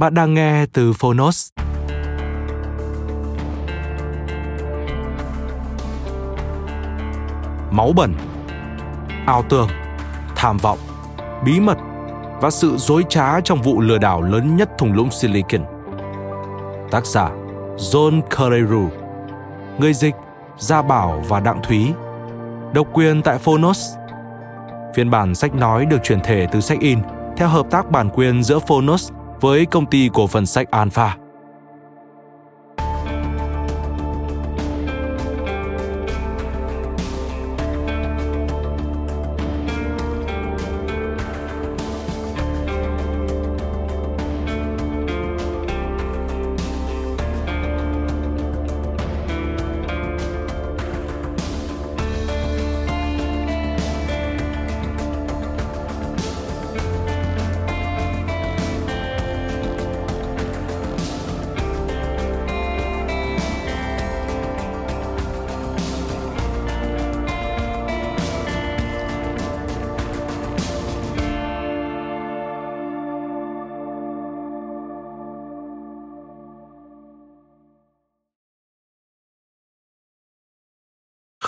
Bạn đang nghe từ Phonos. Máu bẩn, ảo tưởng, tham vọng, bí mật và sự dối trá trong vụ lừa đảo lớn nhất thùng lũng Silicon. Tác giả John Carreyrou Người dịch Gia Bảo và Đặng Thúy Độc quyền tại Phonos Phiên bản sách nói được chuyển thể từ sách in theo hợp tác bản quyền giữa Phonos với công ty cổ phần sách Alpha.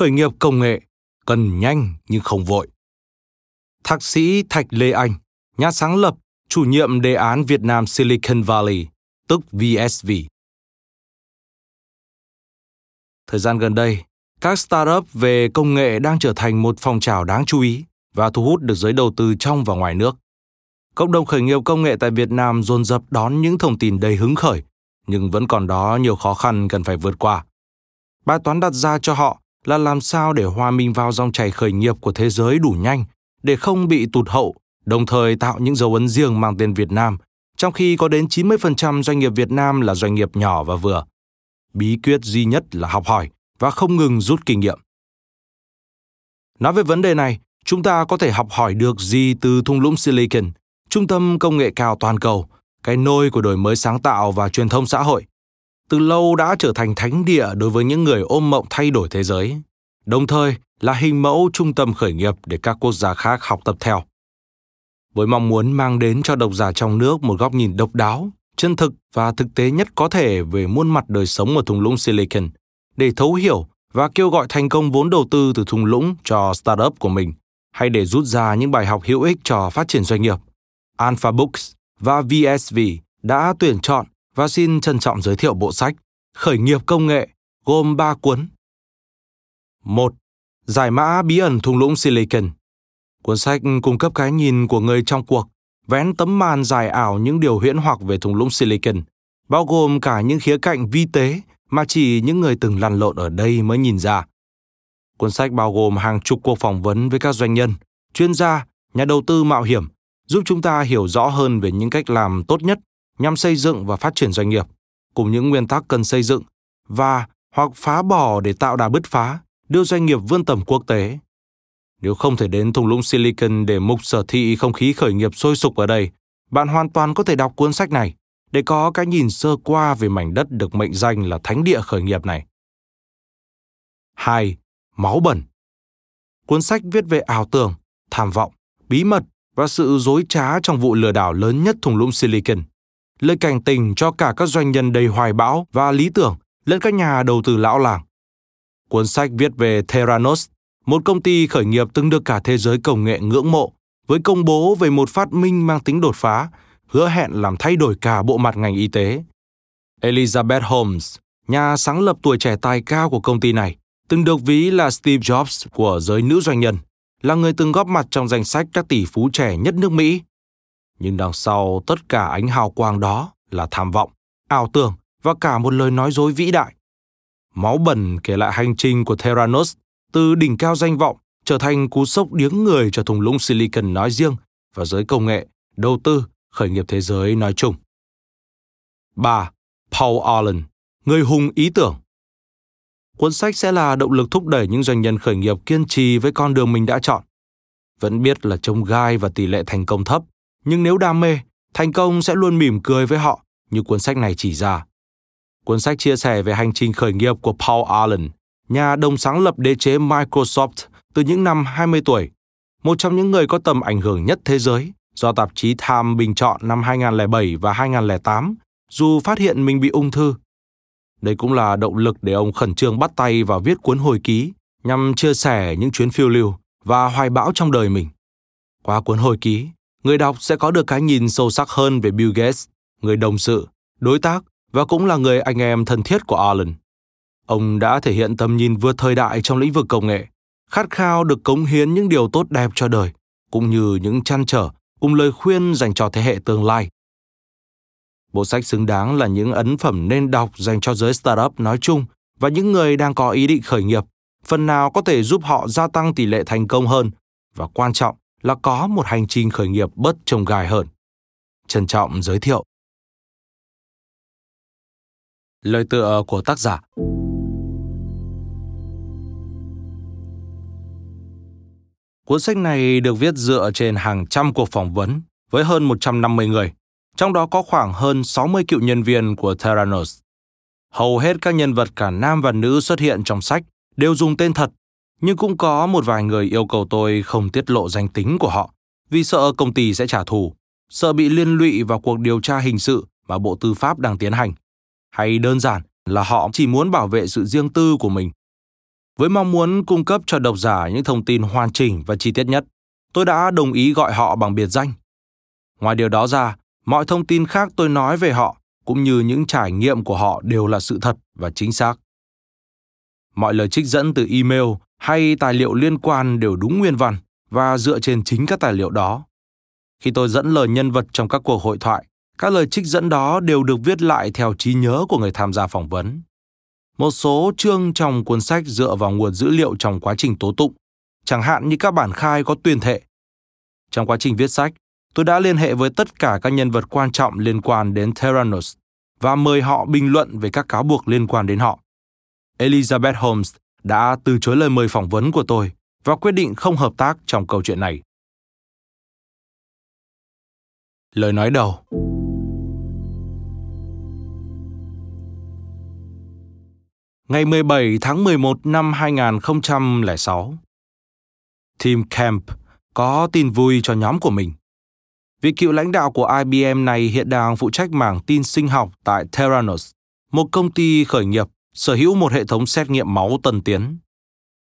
Khởi nghiệp công nghệ cần nhanh nhưng không vội. Thạc sĩ Thạch Lê Anh, nhà sáng lập, chủ nhiệm đề án Việt Nam Silicon Valley, tức VSV. Thời gian gần đây, các startup về công nghệ đang trở thành một phong trào đáng chú ý và thu hút được giới đầu tư trong và ngoài nước. Cộng đồng khởi nghiệp công nghệ tại Việt Nam dồn dập đón những thông tin đầy hứng khởi, nhưng vẫn còn đó nhiều khó khăn cần phải vượt qua. Bài toán đặt ra cho họ là làm sao để hòa mình vào dòng chảy khởi nghiệp của thế giới đủ nhanh để không bị tụt hậu, đồng thời tạo những dấu ấn riêng mang tên Việt Nam, trong khi có đến 90% doanh nghiệp Việt Nam là doanh nghiệp nhỏ và vừa. Bí quyết duy nhất là học hỏi và không ngừng rút kinh nghiệm. Nói về vấn đề này, chúng ta có thể học hỏi được gì từ thung lũng Silicon, trung tâm công nghệ cao toàn cầu, cái nôi của đổi mới sáng tạo và truyền thông xã hội, từ lâu đã trở thành thánh địa đối với những người ôm mộng thay đổi thế giới, đồng thời là hình mẫu trung tâm khởi nghiệp để các quốc gia khác học tập theo. Với mong muốn mang đến cho độc giả trong nước một góc nhìn độc đáo, chân thực và thực tế nhất có thể về muôn mặt đời sống ở thung lũng Silicon, để thấu hiểu và kêu gọi thành công vốn đầu tư từ thung lũng cho startup của mình, hay để rút ra những bài học hữu ích cho phát triển doanh nghiệp. Alpha Books và VSV đã tuyển chọn và xin trân trọng giới thiệu bộ sách Khởi nghiệp công nghệ gồm 3 cuốn. 1. Giải mã bí ẩn thung lũng Silicon. Cuốn sách cung cấp cái nhìn của người trong cuộc, vén tấm màn dài ảo những điều huyễn hoặc về thung lũng Silicon, bao gồm cả những khía cạnh vi tế mà chỉ những người từng lăn lộn ở đây mới nhìn ra. Cuốn sách bao gồm hàng chục cuộc phỏng vấn với các doanh nhân, chuyên gia, nhà đầu tư mạo hiểm, giúp chúng ta hiểu rõ hơn về những cách làm tốt nhất nhằm xây dựng và phát triển doanh nghiệp, cùng những nguyên tắc cần xây dựng và hoặc phá bỏ để tạo đà bứt phá, đưa doanh nghiệp vươn tầm quốc tế. Nếu không thể đến thung lũng Silicon để mục sở thị không khí khởi nghiệp sôi sục ở đây, bạn hoàn toàn có thể đọc cuốn sách này để có cái nhìn sơ qua về mảnh đất được mệnh danh là thánh địa khởi nghiệp này. 2. Máu bẩn Cuốn sách viết về ảo tưởng, tham vọng, bí mật và sự dối trá trong vụ lừa đảo lớn nhất thung lũng Silicon lời cảnh tình cho cả các doanh nhân đầy hoài bão và lý tưởng lẫn các nhà đầu tư lão làng. Cuốn sách viết về Theranos, một công ty khởi nghiệp từng được cả thế giới công nghệ ngưỡng mộ với công bố về một phát minh mang tính đột phá, hứa hẹn làm thay đổi cả bộ mặt ngành y tế. Elizabeth Holmes, nhà sáng lập tuổi trẻ tài cao của công ty này, từng được ví là Steve Jobs của giới nữ doanh nhân, là người từng góp mặt trong danh sách các tỷ phú trẻ nhất nước Mỹ. Nhưng đằng sau tất cả ánh hào quang đó là tham vọng, ảo tưởng và cả một lời nói dối vĩ đại. Máu bẩn kể lại hành trình của Theranos từ đỉnh cao danh vọng trở thành cú sốc điếng người cho thùng lũng Silicon nói riêng và giới công nghệ, đầu tư, khởi nghiệp thế giới nói chung. 3. Paul Allen, người hùng ý tưởng. Cuốn sách sẽ là động lực thúc đẩy những doanh nhân khởi nghiệp kiên trì với con đường mình đã chọn. Vẫn biết là trông gai và tỷ lệ thành công thấp, nhưng nếu đam mê, thành công sẽ luôn mỉm cười với họ như cuốn sách này chỉ ra. Cuốn sách chia sẻ về hành trình khởi nghiệp của Paul Allen, nhà đồng sáng lập đế chế Microsoft từ những năm 20 tuổi, một trong những người có tầm ảnh hưởng nhất thế giới do tạp chí Time bình chọn năm 2007 và 2008, dù phát hiện mình bị ung thư. Đây cũng là động lực để ông khẩn trương bắt tay vào viết cuốn hồi ký nhằm chia sẻ những chuyến phiêu lưu và hoài bão trong đời mình. Qua cuốn hồi ký, người đọc sẽ có được cái nhìn sâu sắc hơn về Bill Gates, người đồng sự, đối tác và cũng là người anh em thân thiết của Allen. Ông đã thể hiện tầm nhìn vượt thời đại trong lĩnh vực công nghệ, khát khao được cống hiến những điều tốt đẹp cho đời, cũng như những chăn trở cùng lời khuyên dành cho thế hệ tương lai. Bộ sách xứng đáng là những ấn phẩm nên đọc dành cho giới startup nói chung và những người đang có ý định khởi nghiệp, phần nào có thể giúp họ gia tăng tỷ lệ thành công hơn và quan trọng là có một hành trình khởi nghiệp bớt trông gai hơn. Trân trọng giới thiệu. Lời tựa của tác giả Cuốn sách này được viết dựa trên hàng trăm cuộc phỏng vấn với hơn 150 người, trong đó có khoảng hơn 60 cựu nhân viên của Theranos. Hầu hết các nhân vật cả nam và nữ xuất hiện trong sách đều dùng tên thật, nhưng cũng có một vài người yêu cầu tôi không tiết lộ danh tính của họ vì sợ công ty sẽ trả thù, sợ bị liên lụy vào cuộc điều tra hình sự mà Bộ Tư pháp đang tiến hành, hay đơn giản là họ chỉ muốn bảo vệ sự riêng tư của mình với mong muốn cung cấp cho độc giả những thông tin hoàn chỉnh và chi tiết nhất, tôi đã đồng ý gọi họ bằng biệt danh. Ngoài điều đó ra, mọi thông tin khác tôi nói về họ cũng như những trải nghiệm của họ đều là sự thật và chính xác. Mọi lời trích dẫn từ email hay tài liệu liên quan đều đúng nguyên văn và dựa trên chính các tài liệu đó. Khi tôi dẫn lời nhân vật trong các cuộc hội thoại, các lời trích dẫn đó đều được viết lại theo trí nhớ của người tham gia phỏng vấn một số chương trong cuốn sách dựa vào nguồn dữ liệu trong quá trình tố tụng, chẳng hạn như các bản khai có tuyên thệ. Trong quá trình viết sách, tôi đã liên hệ với tất cả các nhân vật quan trọng liên quan đến Theranos và mời họ bình luận về các cáo buộc liên quan đến họ. Elizabeth Holmes đã từ chối lời mời phỏng vấn của tôi và quyết định không hợp tác trong câu chuyện này. Lời nói đầu ngày 17 tháng 11 năm 2006. Tim Camp có tin vui cho nhóm của mình. Vị cựu lãnh đạo của IBM này hiện đang phụ trách mảng tin sinh học tại Theranos, một công ty khởi nghiệp sở hữu một hệ thống xét nghiệm máu tân tiến.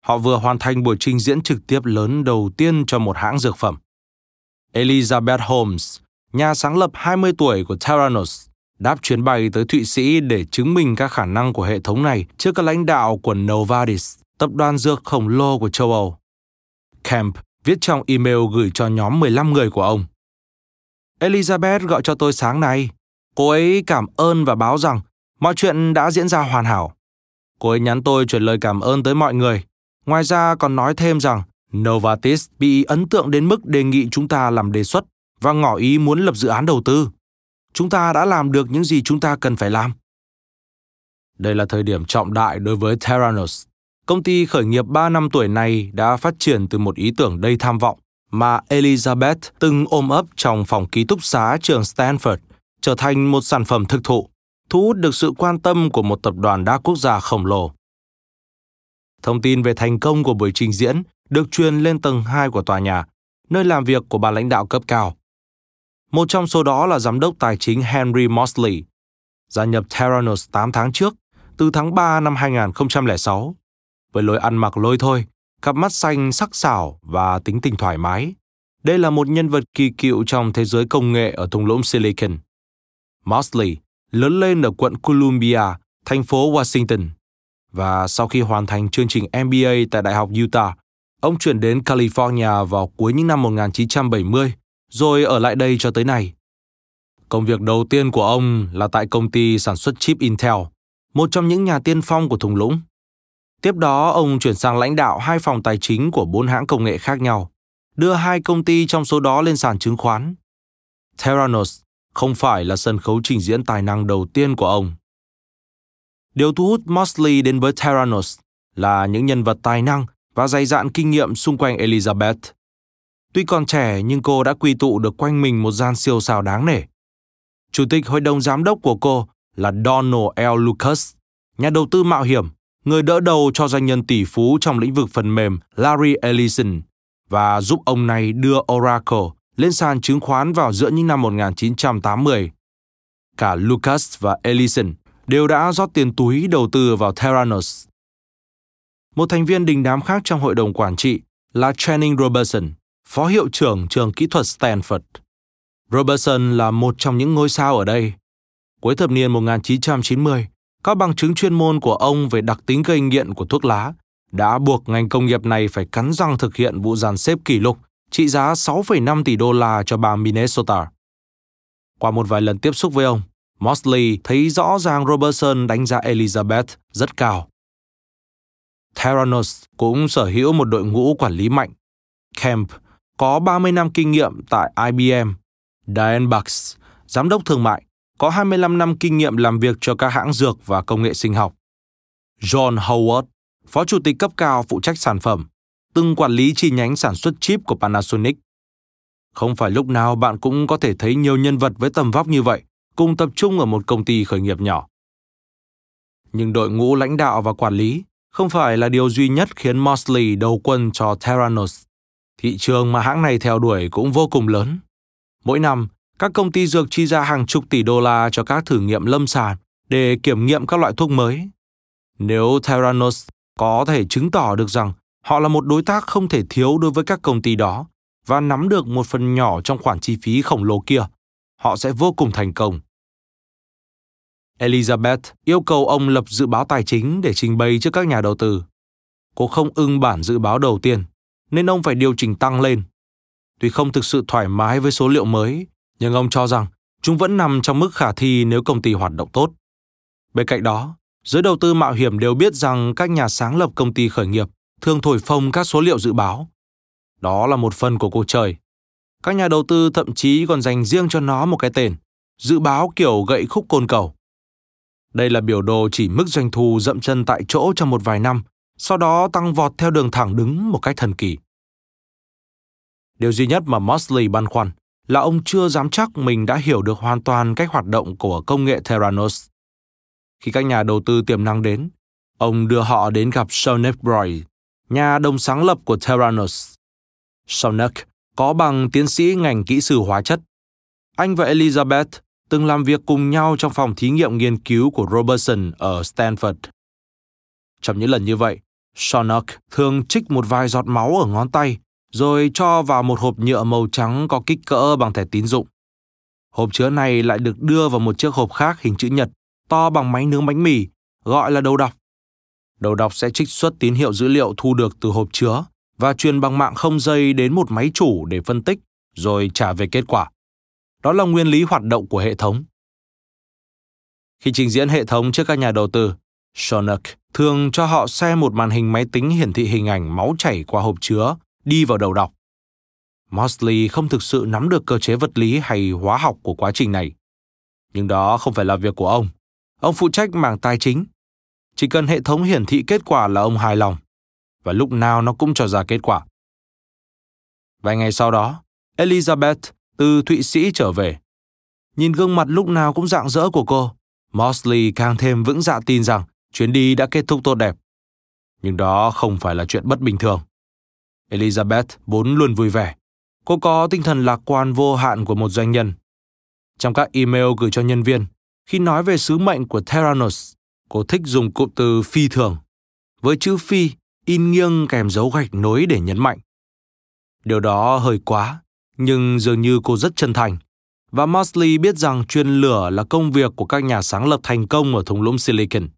Họ vừa hoàn thành buổi trình diễn trực tiếp lớn đầu tiên cho một hãng dược phẩm. Elizabeth Holmes, nhà sáng lập 20 tuổi của Theranos, đáp chuyến bay tới Thụy Sĩ để chứng minh các khả năng của hệ thống này trước các lãnh đạo của Novartis, tập đoàn dược khổng lồ của châu Âu. Camp viết trong email gửi cho nhóm 15 người của ông. Elizabeth gọi cho tôi sáng nay. Cô ấy cảm ơn và báo rằng mọi chuyện đã diễn ra hoàn hảo. Cô ấy nhắn tôi chuyển lời cảm ơn tới mọi người. Ngoài ra còn nói thêm rằng Novartis bị ấn tượng đến mức đề nghị chúng ta làm đề xuất và ngỏ ý muốn lập dự án đầu tư chúng ta đã làm được những gì chúng ta cần phải làm. Đây là thời điểm trọng đại đối với Terranos, Công ty khởi nghiệp 3 năm tuổi này đã phát triển từ một ý tưởng đầy tham vọng mà Elizabeth từng ôm ấp trong phòng ký túc xá trường Stanford trở thành một sản phẩm thực thụ, thu hút được sự quan tâm của một tập đoàn đa quốc gia khổng lồ. Thông tin về thành công của buổi trình diễn được truyền lên tầng 2 của tòa nhà, nơi làm việc của bà lãnh đạo cấp cao. Một trong số đó là giám đốc tài chính Henry Mosley, gia nhập Theranos 8 tháng trước, từ tháng 3 năm 2006. Với lối ăn mặc lôi thôi, cặp mắt xanh sắc sảo và tính tình thoải mái. Đây là một nhân vật kỳ cựu trong thế giới công nghệ ở thung lũng Silicon. Mosley lớn lên ở quận Columbia, thành phố Washington. Và sau khi hoàn thành chương trình MBA tại Đại học Utah, ông chuyển đến California vào cuối những năm 1970, rồi ở lại đây cho tới nay. Công việc đầu tiên của ông là tại công ty sản xuất chip Intel, một trong những nhà tiên phong của thung lũng. Tiếp đó, ông chuyển sang lãnh đạo hai phòng tài chính của bốn hãng công nghệ khác nhau, đưa hai công ty trong số đó lên sàn chứng khoán. Theranos không phải là sân khấu trình diễn tài năng đầu tiên của ông. Điều thu hút Mosley đến với Terranos là những nhân vật tài năng và dày dạn kinh nghiệm xung quanh Elizabeth. Tuy còn trẻ nhưng cô đã quy tụ được quanh mình một gian siêu sao đáng nể. Chủ tịch hội đồng giám đốc của cô là Donald L. Lucas, nhà đầu tư mạo hiểm, người đỡ đầu cho doanh nhân tỷ phú trong lĩnh vực phần mềm Larry Ellison và giúp ông này đưa Oracle lên sàn chứng khoán vào giữa những năm 1980. Cả Lucas và Ellison đều đã rót tiền túi đầu tư vào Theranos. Một thành viên đình đám khác trong hội đồng quản trị là Channing Robertson, phó hiệu trưởng trường kỹ thuật Stanford. Robertson là một trong những ngôi sao ở đây. Cuối thập niên 1990, các bằng chứng chuyên môn của ông về đặc tính gây nghiện của thuốc lá đã buộc ngành công nghiệp này phải cắn răng thực hiện vụ dàn xếp kỷ lục trị giá 6,5 tỷ đô la cho bang Minnesota. Qua một vài lần tiếp xúc với ông, Mosley thấy rõ ràng Robertson đánh giá Elizabeth rất cao. Theranos cũng sở hữu một đội ngũ quản lý mạnh. Kemp có 30 năm kinh nghiệm tại IBM. Diane Bucks, giám đốc thương mại, có 25 năm kinh nghiệm làm việc cho các hãng dược và công nghệ sinh học. John Howard, phó chủ tịch cấp cao phụ trách sản phẩm, từng quản lý chi nhánh sản xuất chip của Panasonic. Không phải lúc nào bạn cũng có thể thấy nhiều nhân vật với tầm vóc như vậy cùng tập trung ở một công ty khởi nghiệp nhỏ. Nhưng đội ngũ lãnh đạo và quản lý không phải là điều duy nhất khiến Mosley đầu quân cho Theranos. Thị trường mà hãng này theo đuổi cũng vô cùng lớn. Mỗi năm, các công ty dược chi ra hàng chục tỷ đô la cho các thử nghiệm lâm sàng để kiểm nghiệm các loại thuốc mới. Nếu Theranos có thể chứng tỏ được rằng họ là một đối tác không thể thiếu đối với các công ty đó và nắm được một phần nhỏ trong khoản chi phí khổng lồ kia, họ sẽ vô cùng thành công. Elizabeth yêu cầu ông lập dự báo tài chính để trình bày trước các nhà đầu tư. Cô không ưng bản dự báo đầu tiên, nên ông phải điều chỉnh tăng lên. Tuy không thực sự thoải mái với số liệu mới, nhưng ông cho rằng chúng vẫn nằm trong mức khả thi nếu công ty hoạt động tốt. Bên cạnh đó, giới đầu tư mạo hiểm đều biết rằng các nhà sáng lập công ty khởi nghiệp thường thổi phồng các số liệu dự báo. Đó là một phần của cuộc trời. Các nhà đầu tư thậm chí còn dành riêng cho nó một cái tên, dự báo kiểu gậy khúc côn cầu. Đây là biểu đồ chỉ mức doanh thu dậm chân tại chỗ trong một vài năm, sau đó tăng vọt theo đường thẳng đứng một cách thần kỳ. Điều duy nhất mà Mosley băn khoăn là ông chưa dám chắc mình đã hiểu được hoàn toàn cách hoạt động của công nghệ Theranos. Khi các nhà đầu tư tiềm năng đến, ông đưa họ đến gặp Sean Broy, nhà đồng sáng lập của Theranos. Shawnee có bằng tiến sĩ ngành kỹ sư hóa chất. Anh và Elizabeth từng làm việc cùng nhau trong phòng thí nghiệm nghiên cứu của Robertson ở Stanford. Trong những lần như vậy, Shawnee thường trích một vài giọt máu ở ngón tay rồi cho vào một hộp nhựa màu trắng có kích cỡ bằng thẻ tín dụng. Hộp chứa này lại được đưa vào một chiếc hộp khác hình chữ nhật, to bằng máy nướng bánh mì, gọi là đầu đọc. Đầu đọc sẽ trích xuất tín hiệu dữ liệu thu được từ hộp chứa và truyền bằng mạng không dây đến một máy chủ để phân tích, rồi trả về kết quả. Đó là nguyên lý hoạt động của hệ thống. Khi trình diễn hệ thống trước các nhà đầu tư, Shonak thường cho họ xem một màn hình máy tính hiển thị hình ảnh máu chảy qua hộp chứa đi vào đầu đọc. Mosley không thực sự nắm được cơ chế vật lý hay hóa học của quá trình này. Nhưng đó không phải là việc của ông. Ông phụ trách mảng tài chính. Chỉ cần hệ thống hiển thị kết quả là ông hài lòng. Và lúc nào nó cũng cho ra kết quả. Vài ngày sau đó, Elizabeth từ Thụy Sĩ trở về. Nhìn gương mặt lúc nào cũng rạng rỡ của cô, Mosley càng thêm vững dạ tin rằng chuyến đi đã kết thúc tốt đẹp. Nhưng đó không phải là chuyện bất bình thường. Elizabeth vốn luôn vui vẻ. Cô có tinh thần lạc quan vô hạn của một doanh nhân. Trong các email gửi cho nhân viên, khi nói về sứ mệnh của Theranos, cô thích dùng cụm từ phi thường. Với chữ phi, in nghiêng kèm dấu gạch nối để nhấn mạnh. Điều đó hơi quá, nhưng dường như cô rất chân thành. Và Mosley biết rằng truyền lửa là công việc của các nhà sáng lập thành công ở thung lũng Silicon.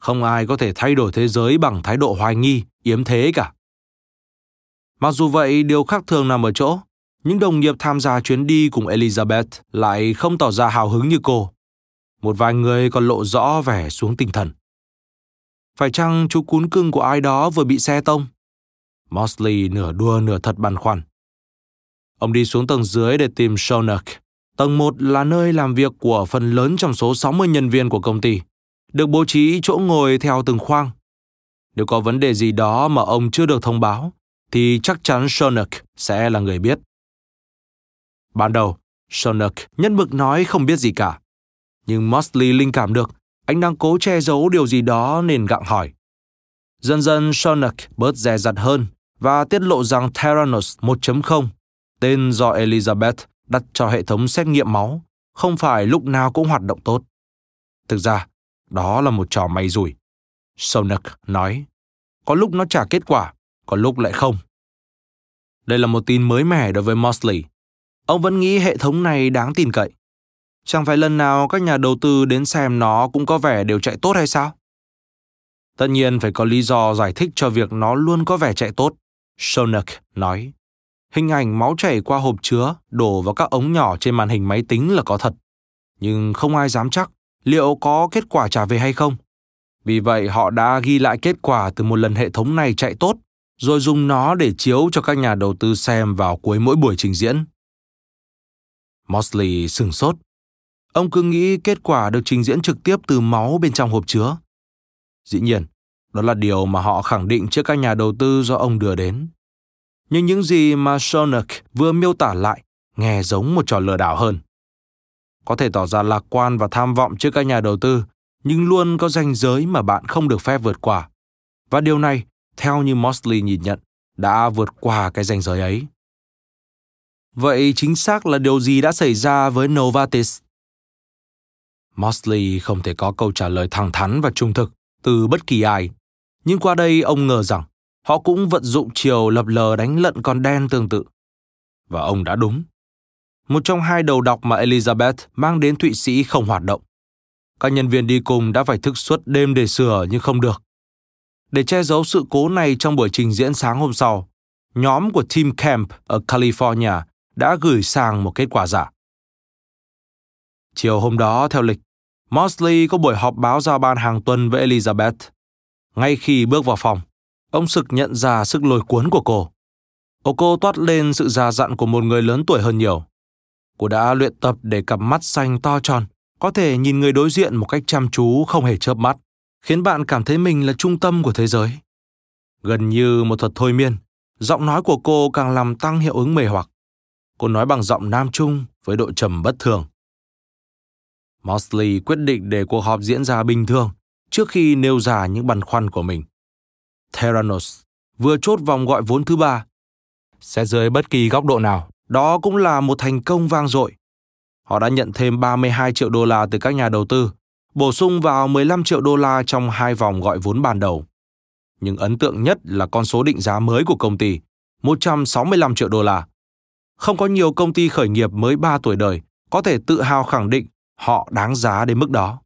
Không ai có thể thay đổi thế giới bằng thái độ hoài nghi, yếm thế cả. Mặc dù vậy, điều khác thường nằm ở chỗ, những đồng nghiệp tham gia chuyến đi cùng Elizabeth lại không tỏ ra hào hứng như cô. Một vài người còn lộ rõ vẻ xuống tinh thần. Phải chăng chú cún cưng của ai đó vừa bị xe tông? Mosley nửa đua nửa thật băn khoăn. Ông đi xuống tầng dưới để tìm Shonak. Tầng 1 là nơi làm việc của phần lớn trong số 60 nhân viên của công ty, được bố trí chỗ ngồi theo từng khoang. Nếu có vấn đề gì đó mà ông chưa được thông báo, thì chắc chắn Shonak sẽ là người biết. Ban đầu, Shonak nhân mực nói không biết gì cả. Nhưng Mosley linh cảm được anh đang cố che giấu điều gì đó nên gặng hỏi. Dần dần Sonak bớt dè dặt hơn và tiết lộ rằng Theranos 1.0, tên do Elizabeth đặt cho hệ thống xét nghiệm máu, không phải lúc nào cũng hoạt động tốt. Thực ra, đó là một trò may rủi. Sonak nói, có lúc nó trả kết quả, có lúc lại không. Đây là một tin mới mẻ đối với Mosley. Ông vẫn nghĩ hệ thống này đáng tin cậy. Chẳng phải lần nào các nhà đầu tư đến xem nó cũng có vẻ đều chạy tốt hay sao? Tất nhiên phải có lý do giải thích cho việc nó luôn có vẻ chạy tốt. Shonak nói. Hình ảnh máu chảy qua hộp chứa đổ vào các ống nhỏ trên màn hình máy tính là có thật. Nhưng không ai dám chắc liệu có kết quả trả về hay không. Vì vậy họ đã ghi lại kết quả từ một lần hệ thống này chạy tốt, rồi dùng nó để chiếu cho các nhà đầu tư xem vào cuối mỗi buổi trình diễn. Mosley sừng sốt. Ông cứ nghĩ kết quả được trình diễn trực tiếp từ máu bên trong hộp chứa. Dĩ nhiên, đó là điều mà họ khẳng định trước các nhà đầu tư do ông đưa đến. Nhưng những gì mà Shonak vừa miêu tả lại nghe giống một trò lừa đảo hơn. Có thể tỏ ra lạc quan và tham vọng trước các nhà đầu tư, nhưng luôn có ranh giới mà bạn không được phép vượt qua. Và điều này, theo như Mosley nhìn nhận, đã vượt qua cái ranh giới ấy. Vậy chính xác là điều gì đã xảy ra với Novartis? Mosley không thể có câu trả lời thẳng thắn và trung thực từ bất kỳ ai. Nhưng qua đây ông ngờ rằng họ cũng vận dụng chiều lập lờ đánh lận con đen tương tự. Và ông đã đúng. Một trong hai đầu đọc mà Elizabeth mang đến Thụy Sĩ không hoạt động. Các nhân viên đi cùng đã phải thức suốt đêm để sửa nhưng không được. Để che giấu sự cố này trong buổi trình diễn sáng hôm sau, nhóm của Team Camp ở California đã gửi sang một kết quả giả. Chiều hôm đó theo lịch, Mosley có buổi họp báo giao ban hàng tuần với Elizabeth. Ngay khi bước vào phòng, ông Sực nhận ra sức lôi cuốn của cô. Ô cô toát lên sự già dặn của một người lớn tuổi hơn nhiều. Cô đã luyện tập để cặp mắt xanh to tròn, có thể nhìn người đối diện một cách chăm chú không hề chớp mắt, khiến bạn cảm thấy mình là trung tâm của thế giới. Gần như một thuật thôi miên, giọng nói của cô càng làm tăng hiệu ứng mê hoặc. Cô nói bằng giọng nam trung với độ trầm bất thường. Mosley quyết định để cuộc họp diễn ra bình thường trước khi nêu ra những băn khoăn của mình. Theranos vừa chốt vòng gọi vốn thứ ba. Xét dưới bất kỳ góc độ nào, đó cũng là một thành công vang dội. Họ đã nhận thêm 32 triệu đô la từ các nhà đầu tư, bổ sung vào 15 triệu đô la trong hai vòng gọi vốn ban đầu. Nhưng ấn tượng nhất là con số định giá mới của công ty, 165 triệu đô la. Không có nhiều công ty khởi nghiệp mới 3 tuổi đời có thể tự hào khẳng định họ đáng giá đến mức đó.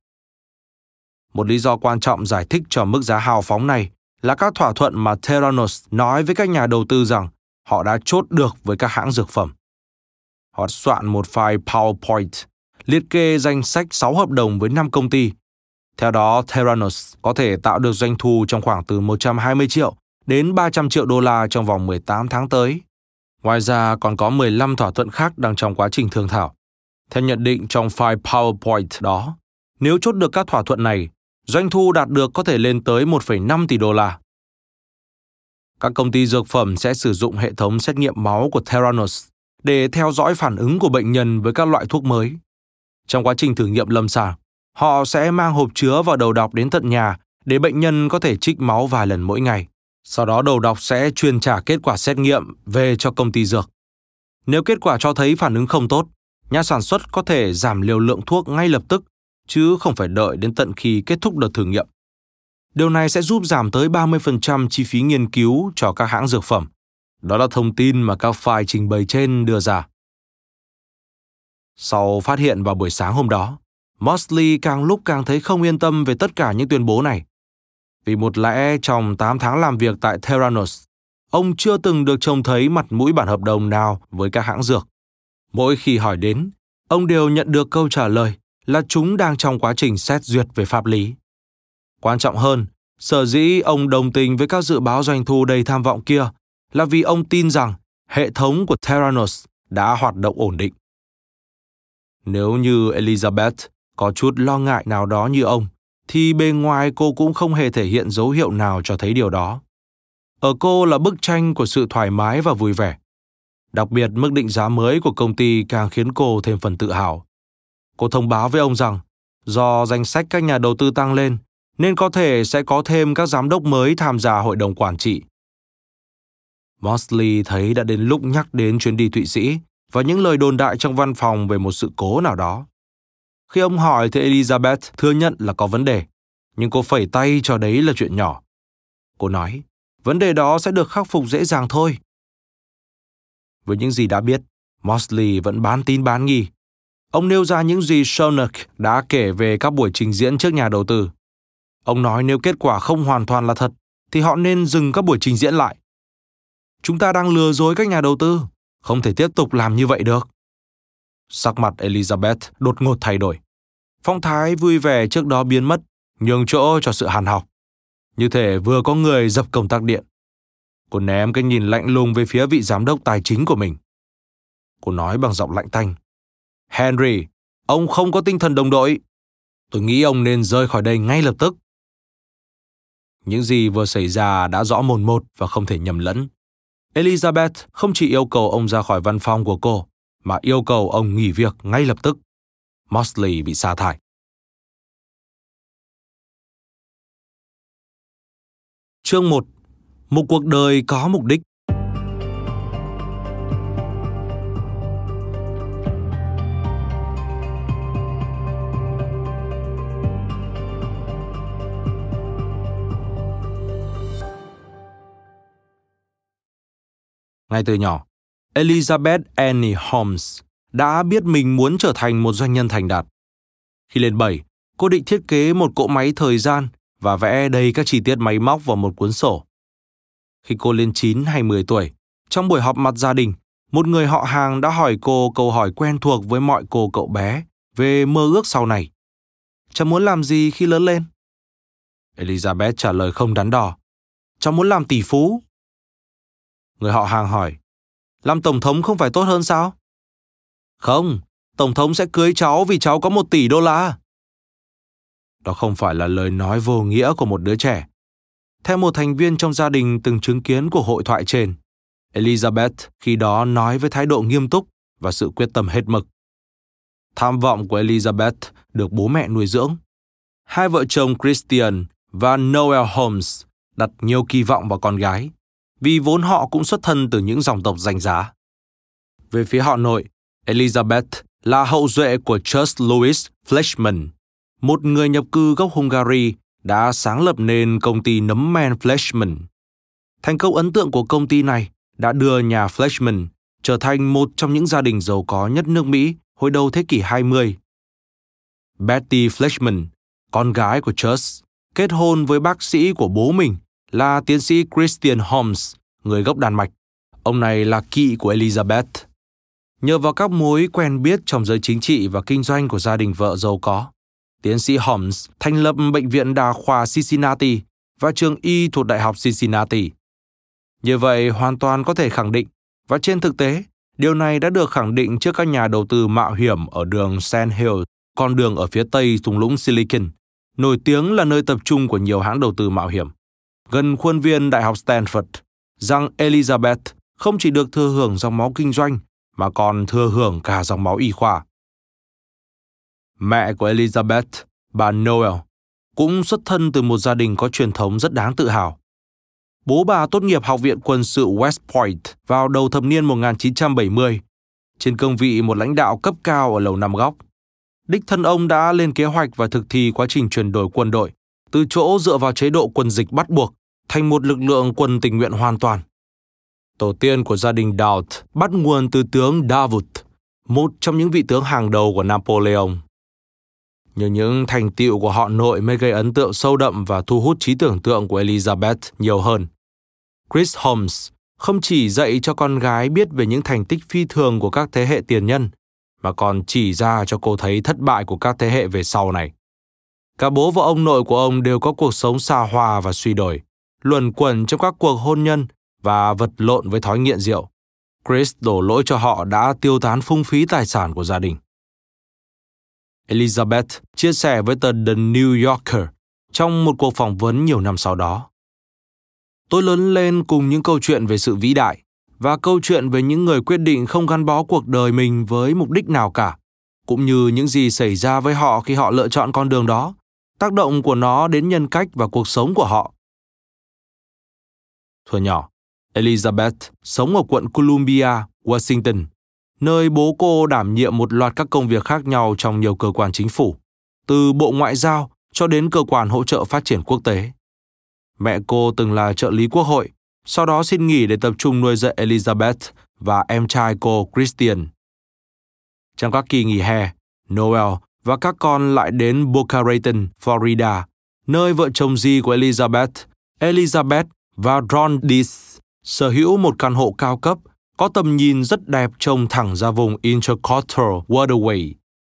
Một lý do quan trọng giải thích cho mức giá hào phóng này là các thỏa thuận mà Theranos nói với các nhà đầu tư rằng họ đã chốt được với các hãng dược phẩm. Họ soạn một file PowerPoint liệt kê danh sách 6 hợp đồng với 5 công ty. Theo đó, Theranos có thể tạo được doanh thu trong khoảng từ 120 triệu đến 300 triệu đô la trong vòng 18 tháng tới. Ngoài ra còn có 15 thỏa thuận khác đang trong quá trình thương thảo. Theo nhận định trong file PowerPoint đó, nếu chốt được các thỏa thuận này, doanh thu đạt được có thể lên tới 1,5 tỷ đô la. Các công ty dược phẩm sẽ sử dụng hệ thống xét nghiệm máu của Theranos để theo dõi phản ứng của bệnh nhân với các loại thuốc mới. Trong quá trình thử nghiệm lâm sàng, họ sẽ mang hộp chứa vào đầu đọc đến tận nhà để bệnh nhân có thể trích máu vài lần mỗi ngày. Sau đó đầu đọc sẽ truyền trả kết quả xét nghiệm về cho công ty dược. Nếu kết quả cho thấy phản ứng không tốt, nhà sản xuất có thể giảm liều lượng thuốc ngay lập tức, chứ không phải đợi đến tận khi kết thúc đợt thử nghiệm. Điều này sẽ giúp giảm tới 30% chi phí nghiên cứu cho các hãng dược phẩm. Đó là thông tin mà các file trình bày trên đưa ra. Sau phát hiện vào buổi sáng hôm đó, Mosley càng lúc càng thấy không yên tâm về tất cả những tuyên bố này. Vì một lẽ trong 8 tháng làm việc tại Theranos, ông chưa từng được trông thấy mặt mũi bản hợp đồng nào với các hãng dược. Mỗi khi hỏi đến, ông đều nhận được câu trả lời là chúng đang trong quá trình xét duyệt về pháp lý. Quan trọng hơn, sở dĩ ông đồng tình với các dự báo doanh thu đầy tham vọng kia là vì ông tin rằng hệ thống của Theranos đã hoạt động ổn định. Nếu như Elizabeth có chút lo ngại nào đó như ông, thì bề ngoài cô cũng không hề thể hiện dấu hiệu nào cho thấy điều đó. Ở cô là bức tranh của sự thoải mái và vui vẻ. Đặc biệt mức định giá mới của công ty càng khiến cô thêm phần tự hào. Cô thông báo với ông rằng, do danh sách các nhà đầu tư tăng lên, nên có thể sẽ có thêm các giám đốc mới tham gia hội đồng quản trị. Mosley thấy đã đến lúc nhắc đến chuyến đi Thụy Sĩ và những lời đồn đại trong văn phòng về một sự cố nào đó. Khi ông hỏi thì Elizabeth thừa nhận là có vấn đề, nhưng cô phẩy tay cho đấy là chuyện nhỏ. Cô nói, vấn đề đó sẽ được khắc phục dễ dàng thôi. Với những gì đã biết, Mosley vẫn bán tin bán nghi. Ông nêu ra những gì Shonak đã kể về các buổi trình diễn trước nhà đầu tư. Ông nói nếu kết quả không hoàn toàn là thật, thì họ nên dừng các buổi trình diễn lại. Chúng ta đang lừa dối các nhà đầu tư, không thể tiếp tục làm như vậy được. Sắc mặt Elizabeth đột ngột thay đổi. Phong thái vui vẻ trước đó biến mất, nhường chỗ cho sự hàn học. Như thể vừa có người dập công tắc điện. Cô ném cái nhìn lạnh lùng về phía vị giám đốc tài chính của mình. Cô nói bằng giọng lạnh tanh. Henry, ông không có tinh thần đồng đội. Tôi nghĩ ông nên rời khỏi đây ngay lập tức. Những gì vừa xảy ra đã rõ mồn một và không thể nhầm lẫn. Elizabeth không chỉ yêu cầu ông ra khỏi văn phòng của cô, mà yêu cầu ông nghỉ việc ngay lập tức. Mosley bị sa thải. Chương 1. Một cuộc đời có mục đích. Ngay từ nhỏ, Elizabeth Annie Holmes đã biết mình muốn trở thành một doanh nhân thành đạt. Khi lên 7, cô định thiết kế một cỗ máy thời gian và vẽ đầy các chi tiết máy móc vào một cuốn sổ. Khi cô lên 9 hay 10 tuổi, trong buổi họp mặt gia đình, một người họ hàng đã hỏi cô câu hỏi quen thuộc với mọi cô cậu bé về mơ ước sau này. Cháu muốn làm gì khi lớn lên? Elizabeth trả lời không đắn đo. Cháu muốn làm tỷ phú. Người họ hàng hỏi, làm tổng thống không phải tốt hơn sao? Không, tổng thống sẽ cưới cháu vì cháu có một tỷ đô la. Đó không phải là lời nói vô nghĩa của một đứa trẻ. Theo một thành viên trong gia đình từng chứng kiến của hội thoại trên, Elizabeth khi đó nói với thái độ nghiêm túc và sự quyết tâm hết mực. Tham vọng của Elizabeth được bố mẹ nuôi dưỡng. Hai vợ chồng Christian và Noel Holmes đặt nhiều kỳ vọng vào con gái vì vốn họ cũng xuất thân từ những dòng tộc danh giá. Về phía họ nội, Elizabeth là hậu duệ của Charles Louis Fleischmann, một người nhập cư gốc Hungary đã sáng lập nên công ty nấm men Fleischmann. Thành công ấn tượng của công ty này đã đưa nhà Fleischmann trở thành một trong những gia đình giàu có nhất nước Mỹ hồi đầu thế kỷ 20. Betty Fleischmann, con gái của Charles, kết hôn với bác sĩ của bố mình là tiến sĩ Christian Holmes, người gốc Đan Mạch. Ông này là kỵ của Elizabeth. Nhờ vào các mối quen biết trong giới chính trị và kinh doanh của gia đình vợ giàu có, tiến sĩ Holmes thành lập Bệnh viện Đa khoa Cincinnati và trường y thuộc Đại học Cincinnati. Như vậy hoàn toàn có thể khẳng định, và trên thực tế, điều này đã được khẳng định trước các nhà đầu tư mạo hiểm ở đường Sand Hill, con đường ở phía tây thung lũng Silicon, nổi tiếng là nơi tập trung của nhiều hãng đầu tư mạo hiểm gần khuôn viên Đại học Stanford rằng Elizabeth không chỉ được thừa hưởng dòng máu kinh doanh mà còn thừa hưởng cả dòng máu y khoa. Mẹ của Elizabeth, bà Noel, cũng xuất thân từ một gia đình có truyền thống rất đáng tự hào. Bố bà tốt nghiệp Học viện Quân sự West Point vào đầu thập niên 1970, trên cương vị một lãnh đạo cấp cao ở Lầu Năm Góc. Đích thân ông đã lên kế hoạch và thực thi quá trình chuyển đổi quân đội từ chỗ dựa vào chế độ quân dịch bắt buộc thành một lực lượng quân tình nguyện hoàn toàn. Tổ tiên của gia đình Daut bắt nguồn từ tướng Davut, một trong những vị tướng hàng đầu của Napoleon. Nhưng những thành tựu của họ nội mới gây ấn tượng sâu đậm và thu hút trí tưởng tượng của Elizabeth nhiều hơn. Chris Holmes không chỉ dạy cho con gái biết về những thành tích phi thường của các thế hệ tiền nhân, mà còn chỉ ra cho cô thấy thất bại của các thế hệ về sau này. Cả bố và ông nội của ông đều có cuộc sống xa hoa và suy đổi, luẩn quẩn trong các cuộc hôn nhân và vật lộn với thói nghiện rượu. Chris đổ lỗi cho họ đã tiêu tán phung phí tài sản của gia đình. Elizabeth chia sẻ với tờ The New Yorker trong một cuộc phỏng vấn nhiều năm sau đó. Tôi lớn lên cùng những câu chuyện về sự vĩ đại và câu chuyện về những người quyết định không gắn bó cuộc đời mình với mục đích nào cả, cũng như những gì xảy ra với họ khi họ lựa chọn con đường đó, tác động của nó đến nhân cách và cuộc sống của họ. Thuở nhỏ, Elizabeth sống ở quận Columbia, Washington, nơi bố cô đảm nhiệm một loạt các công việc khác nhau trong nhiều cơ quan chính phủ, từ Bộ Ngoại giao cho đến cơ quan hỗ trợ phát triển quốc tế. Mẹ cô từng là trợ lý quốc hội, sau đó xin nghỉ để tập trung nuôi dạy Elizabeth và em trai cô Christian. Trong các kỳ nghỉ hè, Noel và các con lại đến Boca Raton, Florida, nơi vợ chồng di của Elizabeth, Elizabeth và Ron Dees sở hữu một căn hộ cao cấp có tầm nhìn rất đẹp trông thẳng ra vùng Intercoastal Waterway.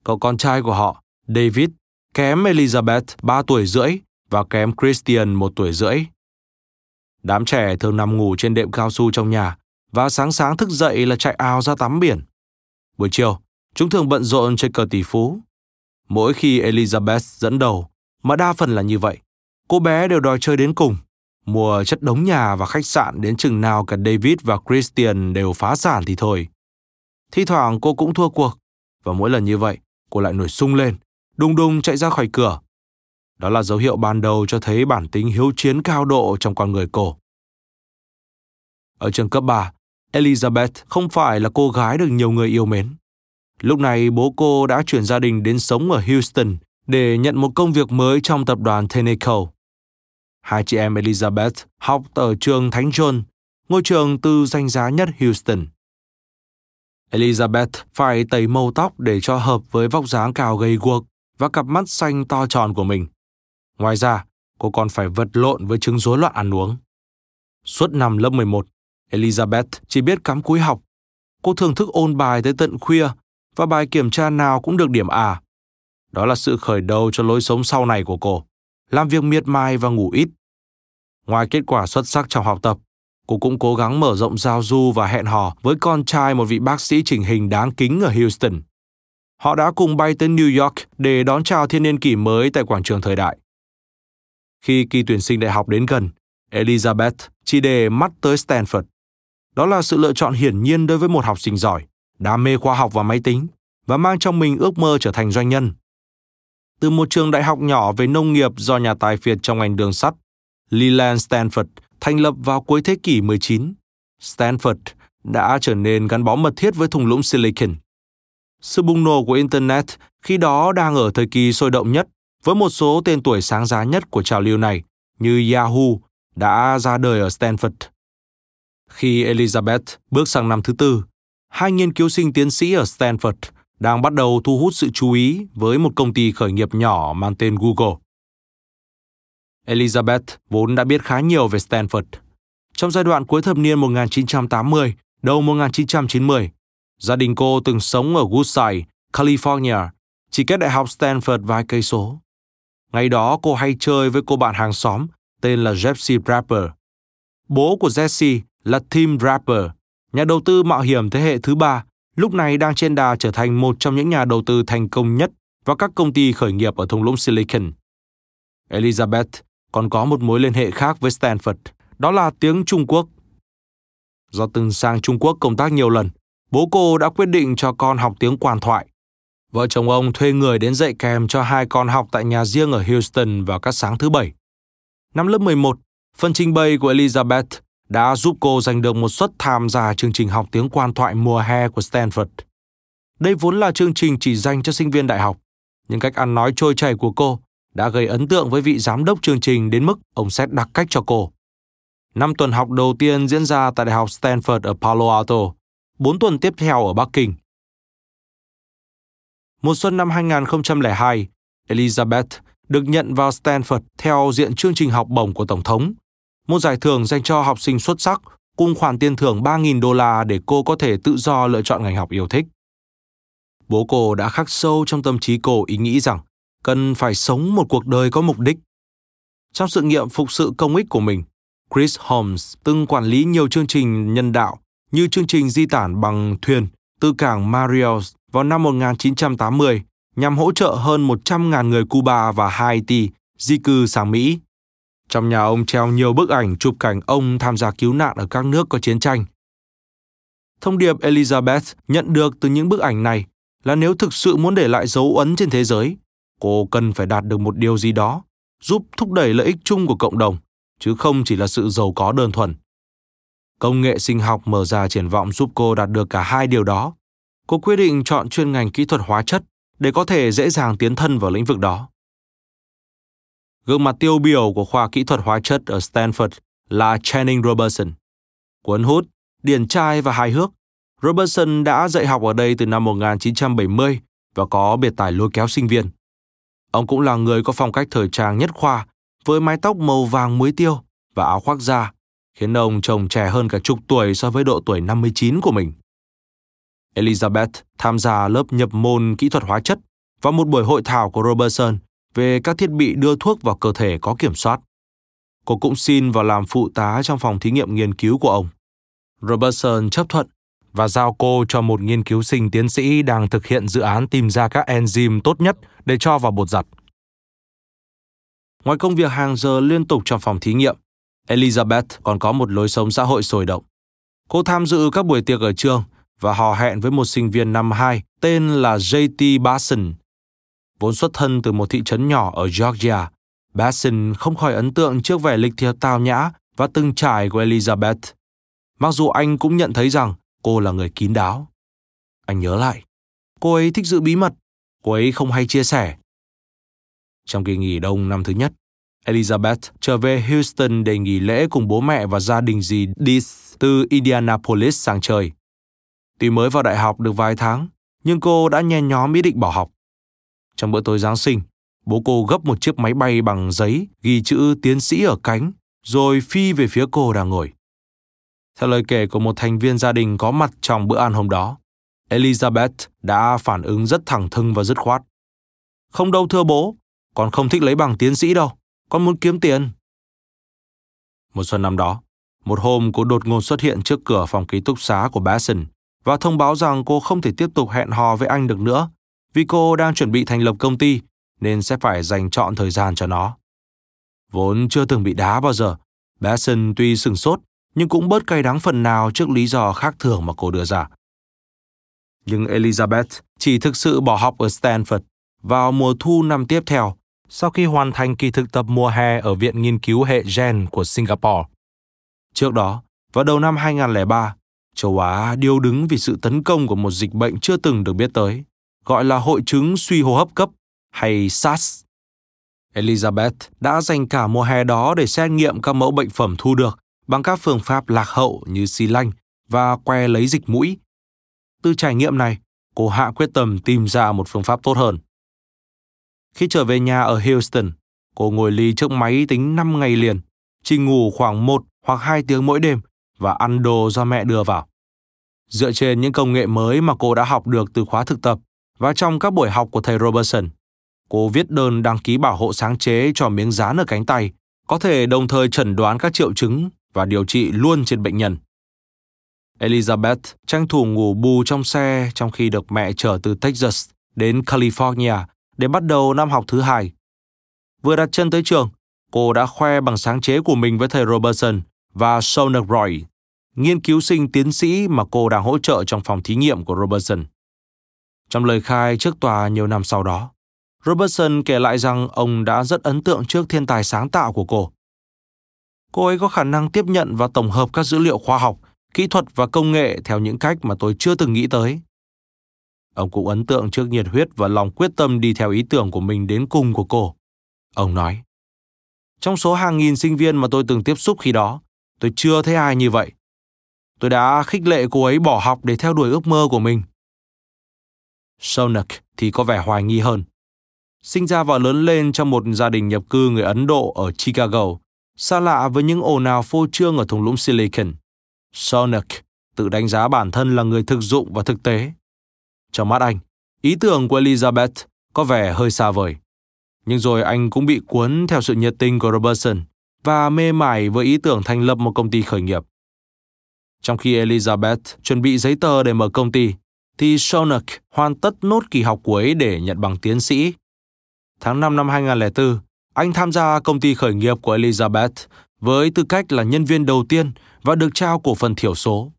Cậu con trai của họ, David, kém Elizabeth 3 tuổi rưỡi và kém Christian một tuổi rưỡi. Đám trẻ thường nằm ngủ trên đệm cao su trong nhà và sáng sáng thức dậy là chạy ao ra tắm biển. Buổi chiều, chúng thường bận rộn chơi cờ tỷ phú. Mỗi khi Elizabeth dẫn đầu, mà đa phần là như vậy, cô bé đều đòi chơi đến cùng. Mua chất đống nhà và khách sạn đến chừng nào cả David và Christian đều phá sản thì thôi. Thi thoảng cô cũng thua cuộc, và mỗi lần như vậy, cô lại nổi sung lên, đùng đùng chạy ra khỏi cửa, đó là dấu hiệu ban đầu cho thấy bản tính hiếu chiến cao độ trong con người cô. Ở trường cấp 3, Elizabeth không phải là cô gái được nhiều người yêu mến. Lúc này bố cô đã chuyển gia đình đến sống ở Houston để nhận một công việc mới trong tập đoàn Tenneco. Hai chị em Elizabeth học ở trường Thánh John, ngôi trường tư danh giá nhất Houston. Elizabeth phải tẩy màu tóc để cho hợp với vóc dáng cao gầy guộc và cặp mắt xanh to tròn của mình. Ngoài ra, cô còn phải vật lộn với chứng rối loạn ăn uống. Suốt năm lớp 11, Elizabeth chỉ biết cắm cúi học. Cô thường thức ôn bài tới tận khuya và bài kiểm tra nào cũng được điểm A. Đó là sự khởi đầu cho lối sống sau này của cô, làm việc miệt mài và ngủ ít. Ngoài kết quả xuất sắc trong học tập, cô cũng cố gắng mở rộng giao du và hẹn hò với con trai một vị bác sĩ chỉnh hình đáng kính ở Houston. Họ đã cùng bay tới New York để đón chào thiên niên kỷ mới tại quảng trường thời đại. Khi kỳ tuyển sinh đại học đến gần, Elizabeth chỉ để mắt tới Stanford. Đó là sự lựa chọn hiển nhiên đối với một học sinh giỏi, đam mê khoa học và máy tính và mang trong mình ước mơ trở thành doanh nhân. Từ một trường đại học nhỏ về nông nghiệp do nhà tài phiệt trong ngành đường sắt, Leland Stanford thành lập vào cuối thế kỷ 19. Stanford đã trở nên gắn bó mật thiết với thung lũng Silicon. Sự bùng nổ của Internet khi đó đang ở thời kỳ sôi động nhất với một số tên tuổi sáng giá nhất của trào lưu này như Yahoo đã ra đời ở Stanford. Khi Elizabeth bước sang năm thứ tư, hai nghiên cứu sinh tiến sĩ ở Stanford đang bắt đầu thu hút sự chú ý với một công ty khởi nghiệp nhỏ mang tên Google. Elizabeth vốn đã biết khá nhiều về Stanford. Trong giai đoạn cuối thập niên 1980, đầu 1990, gia đình cô từng sống ở Woodside, California, chỉ cách đại học Stanford vài cây số. Ngày đó cô hay chơi với cô bạn hàng xóm tên là Jesse Draper. Bố của Jesse là Tim Draper, nhà đầu tư mạo hiểm thế hệ thứ ba, lúc này đang trên đà trở thành một trong những nhà đầu tư thành công nhất và các công ty khởi nghiệp ở thung lũng Silicon. Elizabeth còn có một mối liên hệ khác với Stanford, đó là tiếng Trung Quốc. Do từng sang Trung Quốc công tác nhiều lần, bố cô đã quyết định cho con học tiếng quan thoại Vợ chồng ông thuê người đến dạy kèm cho hai con học tại nhà riêng ở Houston vào các sáng thứ bảy. Năm lớp 11, phần trình bày của Elizabeth đã giúp cô giành được một suất tham gia chương trình học tiếng quan thoại mùa hè của Stanford. Đây vốn là chương trình chỉ dành cho sinh viên đại học, nhưng cách ăn nói trôi chảy của cô đã gây ấn tượng với vị giám đốc chương trình đến mức ông xét đặc cách cho cô. Năm tuần học đầu tiên diễn ra tại Đại học Stanford ở Palo Alto, bốn tuần tiếp theo ở Bắc Kinh. Mùa xuân năm 2002, Elizabeth được nhận vào Stanford theo diện chương trình học bổng của Tổng thống, một giải thưởng dành cho học sinh xuất sắc cùng khoản tiền thưởng 3.000 đô la để cô có thể tự do lựa chọn ngành học yêu thích. Bố cô đã khắc sâu trong tâm trí cô ý nghĩ rằng cần phải sống một cuộc đời có mục đích. Trong sự nghiệm phục sự công ích của mình, Chris Holmes từng quản lý nhiều chương trình nhân đạo như chương trình di tản bằng thuyền từ cảng Marios vào năm 1980 nhằm hỗ trợ hơn 100.000 người Cuba và Haiti di cư sang Mỹ. Trong nhà ông treo nhiều bức ảnh chụp cảnh ông tham gia cứu nạn ở các nước có chiến tranh. Thông điệp Elizabeth nhận được từ những bức ảnh này là nếu thực sự muốn để lại dấu ấn trên thế giới, cô cần phải đạt được một điều gì đó, giúp thúc đẩy lợi ích chung của cộng đồng, chứ không chỉ là sự giàu có đơn thuần. Công nghệ sinh học mở ra triển vọng giúp cô đạt được cả hai điều đó. Cô quyết định chọn chuyên ngành kỹ thuật hóa chất để có thể dễ dàng tiến thân vào lĩnh vực đó. Gương mặt tiêu biểu của khoa kỹ thuật hóa chất ở Stanford là Channing Robertson. Cuốn hút, điển trai và hài hước, Robertson đã dạy học ở đây từ năm 1970 và có biệt tài lôi kéo sinh viên. Ông cũng là người có phong cách thời trang nhất khoa, với mái tóc màu vàng muối tiêu và áo khoác da, khiến ông trông trẻ hơn cả chục tuổi so với độ tuổi 59 của mình. Elizabeth tham gia lớp nhập môn kỹ thuật hóa chất và một buổi hội thảo của Robertson về các thiết bị đưa thuốc vào cơ thể có kiểm soát. Cô cũng xin vào làm phụ tá trong phòng thí nghiệm nghiên cứu của ông. Robertson chấp thuận và giao cô cho một nghiên cứu sinh tiến sĩ đang thực hiện dự án tìm ra các enzyme tốt nhất để cho vào bột giặt. Ngoài công việc hàng giờ liên tục trong phòng thí nghiệm, Elizabeth còn có một lối sống xã hội sôi động. Cô tham dự các buổi tiệc ở trường và hò hẹn với một sinh viên năm 2 tên là JT Basson. Vốn xuất thân từ một thị trấn nhỏ ở Georgia, Basson không khỏi ấn tượng trước vẻ lịch thiệp tao nhã và từng trải của Elizabeth. Mặc dù anh cũng nhận thấy rằng cô là người kín đáo. Anh nhớ lại, cô ấy thích giữ bí mật, cô ấy không hay chia sẻ. Trong kỳ nghỉ đông năm thứ nhất, Elizabeth trở về Houston để nghỉ lễ cùng bố mẹ và gia đình dì Dis từ Indianapolis sang chơi. Tuy mới vào đại học được vài tháng, nhưng cô đã nhen nhóm ý định bỏ học. Trong bữa tối Giáng sinh, bố cô gấp một chiếc máy bay bằng giấy ghi chữ tiến sĩ ở cánh, rồi phi về phía cô đang ngồi. Theo lời kể của một thành viên gia đình có mặt trong bữa ăn hôm đó, Elizabeth đã phản ứng rất thẳng thừng và dứt khoát. Không đâu thưa bố, con không thích lấy bằng tiến sĩ đâu, con muốn kiếm tiền. Một xuân năm đó, một hôm cô đột ngột xuất hiện trước cửa phòng ký túc xá của Basson và thông báo rằng cô không thể tiếp tục hẹn hò với anh được nữa vì cô đang chuẩn bị thành lập công ty nên sẽ phải dành trọn thời gian cho nó. Vốn chưa từng bị đá bao giờ, Besson tuy sừng sốt nhưng cũng bớt cay đắng phần nào trước lý do khác thường mà cô đưa ra. Nhưng Elizabeth chỉ thực sự bỏ học ở Stanford vào mùa thu năm tiếp theo sau khi hoàn thành kỳ thực tập mùa hè ở Viện Nghiên cứu hệ gen của Singapore. Trước đó, vào đầu năm 2003, châu Á điêu đứng vì sự tấn công của một dịch bệnh chưa từng được biết tới, gọi là hội chứng suy hô hấp cấp hay SARS. Elizabeth đã dành cả mùa hè đó để xét nghiệm các mẫu bệnh phẩm thu được bằng các phương pháp lạc hậu như xi lanh và que lấy dịch mũi. Từ trải nghiệm này, cô hạ quyết tâm tìm ra một phương pháp tốt hơn. Khi trở về nhà ở Houston, cô ngồi ly trước máy tính 5 ngày liền, chỉ ngủ khoảng 1 hoặc 2 tiếng mỗi đêm và ăn đồ do mẹ đưa vào. Dựa trên những công nghệ mới mà cô đã học được từ khóa thực tập và trong các buổi học của thầy Robertson, cô viết đơn đăng ký bảo hộ sáng chế cho miếng dán ở cánh tay, có thể đồng thời chẩn đoán các triệu chứng và điều trị luôn trên bệnh nhân. Elizabeth tranh thủ ngủ bù trong xe trong khi được mẹ chở từ Texas đến California để bắt đầu năm học thứ hai. Vừa đặt chân tới trường, cô đã khoe bằng sáng chế của mình với thầy Robertson và Sonak Roy, nghiên cứu sinh tiến sĩ mà cô đang hỗ trợ trong phòng thí nghiệm của Robertson. Trong lời khai trước tòa nhiều năm sau đó, Robertson kể lại rằng ông đã rất ấn tượng trước thiên tài sáng tạo của cô. Cô ấy có khả năng tiếp nhận và tổng hợp các dữ liệu khoa học, kỹ thuật và công nghệ theo những cách mà tôi chưa từng nghĩ tới. Ông cũng ấn tượng trước nhiệt huyết và lòng quyết tâm đi theo ý tưởng của mình đến cùng của cô. Ông nói. Trong số hàng nghìn sinh viên mà tôi từng tiếp xúc khi đó, tôi chưa thấy ai như vậy. Tôi đã khích lệ cô ấy bỏ học để theo đuổi ước mơ của mình. Sonak thì có vẻ hoài nghi hơn. Sinh ra và lớn lên trong một gia đình nhập cư người Ấn Độ ở Chicago, xa lạ với những ồn ào phô trương ở thung lũng Silicon. Sonak tự đánh giá bản thân là người thực dụng và thực tế. Trong mắt anh, ý tưởng của Elizabeth có vẻ hơi xa vời. Nhưng rồi anh cũng bị cuốn theo sự nhiệt tình của Robertson và mê mải với ý tưởng thành lập một công ty khởi nghiệp. Trong khi Elizabeth chuẩn bị giấy tờ để mở công ty, thì Shonak hoàn tất nốt kỳ học cuối để nhận bằng tiến sĩ. Tháng 5 năm 2004, anh tham gia công ty khởi nghiệp của Elizabeth với tư cách là nhân viên đầu tiên và được trao cổ phần thiểu số.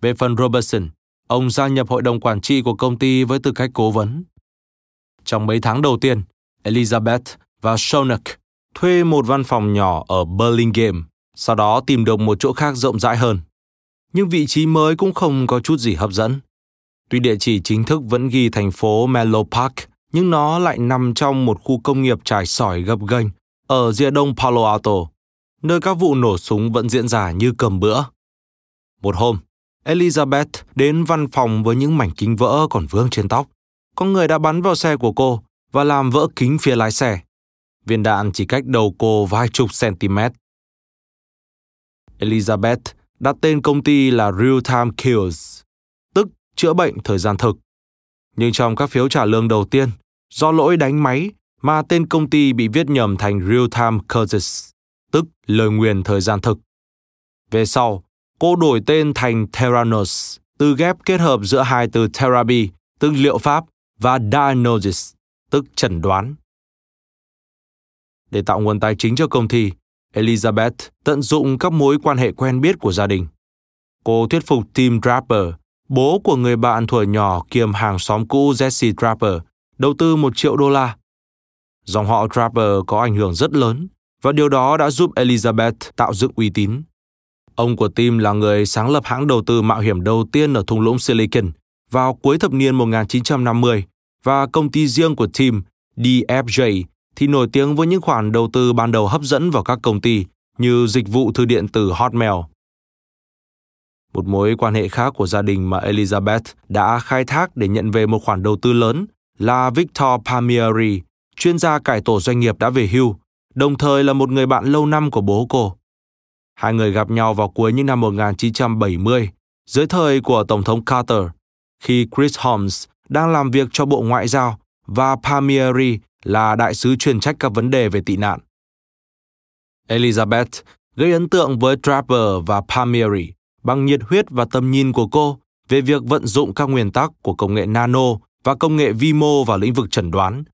Về phần Robertson, ông gia nhập hội đồng quản trị của công ty với tư cách cố vấn. Trong mấy tháng đầu tiên, Elizabeth và Shonak thuê một văn phòng nhỏ ở Burlingame, sau đó tìm được một chỗ khác rộng rãi hơn. Nhưng vị trí mới cũng không có chút gì hấp dẫn. Tuy địa chỉ chính thức vẫn ghi thành phố Menlo Park, nhưng nó lại nằm trong một khu công nghiệp trải sỏi gập ghềnh ở rìa đông Palo Alto, nơi các vụ nổ súng vẫn diễn ra như cầm bữa. Một hôm, Elizabeth đến văn phòng với những mảnh kính vỡ còn vương trên tóc. Có người đã bắn vào xe của cô và làm vỡ kính phía lái xe. Viên đạn chỉ cách đầu cô vài chục cm. Elizabeth đặt tên công ty là Real Time Kills, chữa bệnh thời gian thực. Nhưng trong các phiếu trả lương đầu tiên, do lỗi đánh máy mà tên công ty bị viết nhầm thành Real Time Curses, tức lời nguyền thời gian thực. Về sau, cô đổi tên thành Theranos, từ ghép kết hợp giữa hai từ therapy, tức liệu pháp, và diagnosis, tức chẩn đoán. Để tạo nguồn tài chính cho công ty, Elizabeth tận dụng các mối quan hệ quen biết của gia đình. Cô thuyết phục Tim Draper, bố của người bạn thuở nhỏ kiêm hàng xóm cũ Jesse Draper, đầu tư một triệu đô la. Dòng họ Draper có ảnh hưởng rất lớn và điều đó đã giúp Elizabeth tạo dựng uy tín. Ông của Tim là người sáng lập hãng đầu tư mạo hiểm đầu tiên ở thung lũng Silicon vào cuối thập niên 1950 và công ty riêng của Tim, DFJ, thì nổi tiếng với những khoản đầu tư ban đầu hấp dẫn vào các công ty như dịch vụ thư điện tử Hotmail. Một mối quan hệ khác của gia đình mà Elizabeth đã khai thác để nhận về một khoản đầu tư lớn là Victor Palmieri, chuyên gia cải tổ doanh nghiệp đã về hưu, đồng thời là một người bạn lâu năm của bố cô. Hai người gặp nhau vào cuối những năm 1970, dưới thời của Tổng thống Carter, khi Chris Holmes đang làm việc cho Bộ Ngoại giao và Palmieri là đại sứ chuyên trách các vấn đề về tị nạn. Elizabeth gây ấn tượng với Draper và Palmieri bằng nhiệt huyết và tầm nhìn của cô về việc vận dụng các nguyên tắc của công nghệ nano và công nghệ vi mô vào lĩnh vực chẩn đoán.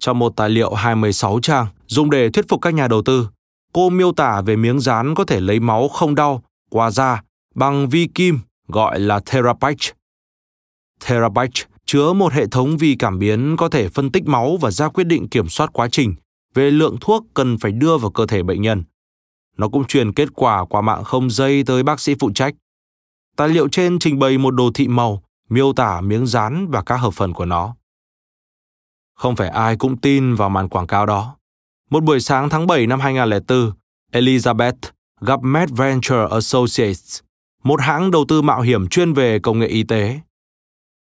Trong một tài liệu 26 trang dùng để thuyết phục các nhà đầu tư, cô miêu tả về miếng dán có thể lấy máu không đau qua da bằng vi kim gọi là Therapatch. Therapatch chứa một hệ thống vi cảm biến có thể phân tích máu và ra quyết định kiểm soát quá trình về lượng thuốc cần phải đưa vào cơ thể bệnh nhân. Nó cũng truyền kết quả qua mạng không dây tới bác sĩ phụ trách. Tài liệu trên trình bày một đồ thị màu, miêu tả miếng dán và các hợp phần của nó. Không phải ai cũng tin vào màn quảng cáo đó. Một buổi sáng tháng 7 năm 2004, Elizabeth gặp MedVenture Associates, một hãng đầu tư mạo hiểm chuyên về công nghệ y tế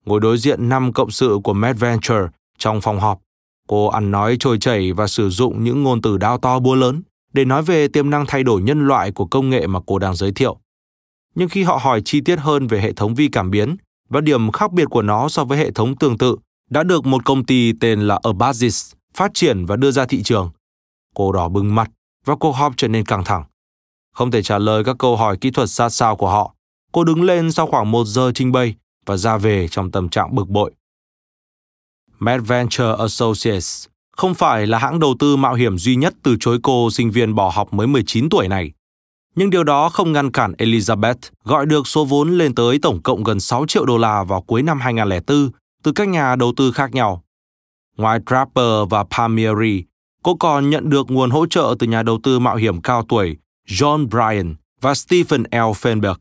ngồi đối diện năm cộng sự của MedVenture trong phòng họp. Cô ăn nói trôi chảy và sử dụng những ngôn từ đao to búa lớn để nói về tiềm năng thay đổi nhân loại của công nghệ mà cô đang giới thiệu. Nhưng khi họ hỏi chi tiết hơn về hệ thống vi cảm biến và điểm khác biệt của nó so với hệ thống tương tự đã được một công ty tên là Abazis phát triển và đưa ra thị trường, cô đỏ bừng mặt và cuộc họp trở nên căng thẳng. Không thể trả lời các câu hỏi kỹ thuật sát sao của họ, cô đứng lên sau khoảng một giờ trình bày và ra về trong tâm trạng bực bội. Madventure Associates không phải là hãng đầu tư mạo hiểm duy nhất từ chối cô sinh viên bỏ học mới 19 tuổi này. Nhưng điều đó không ngăn cản Elizabeth gọi được số vốn lên tới tổng cộng gần 6 triệu đô la vào cuối năm 2004 từ các nhà đầu tư khác nhau. Ngoài Trapper và Palmieri, cô còn nhận được nguồn hỗ trợ từ nhà đầu tư mạo hiểm cao tuổi John Bryan và Stephen L. Fenberg,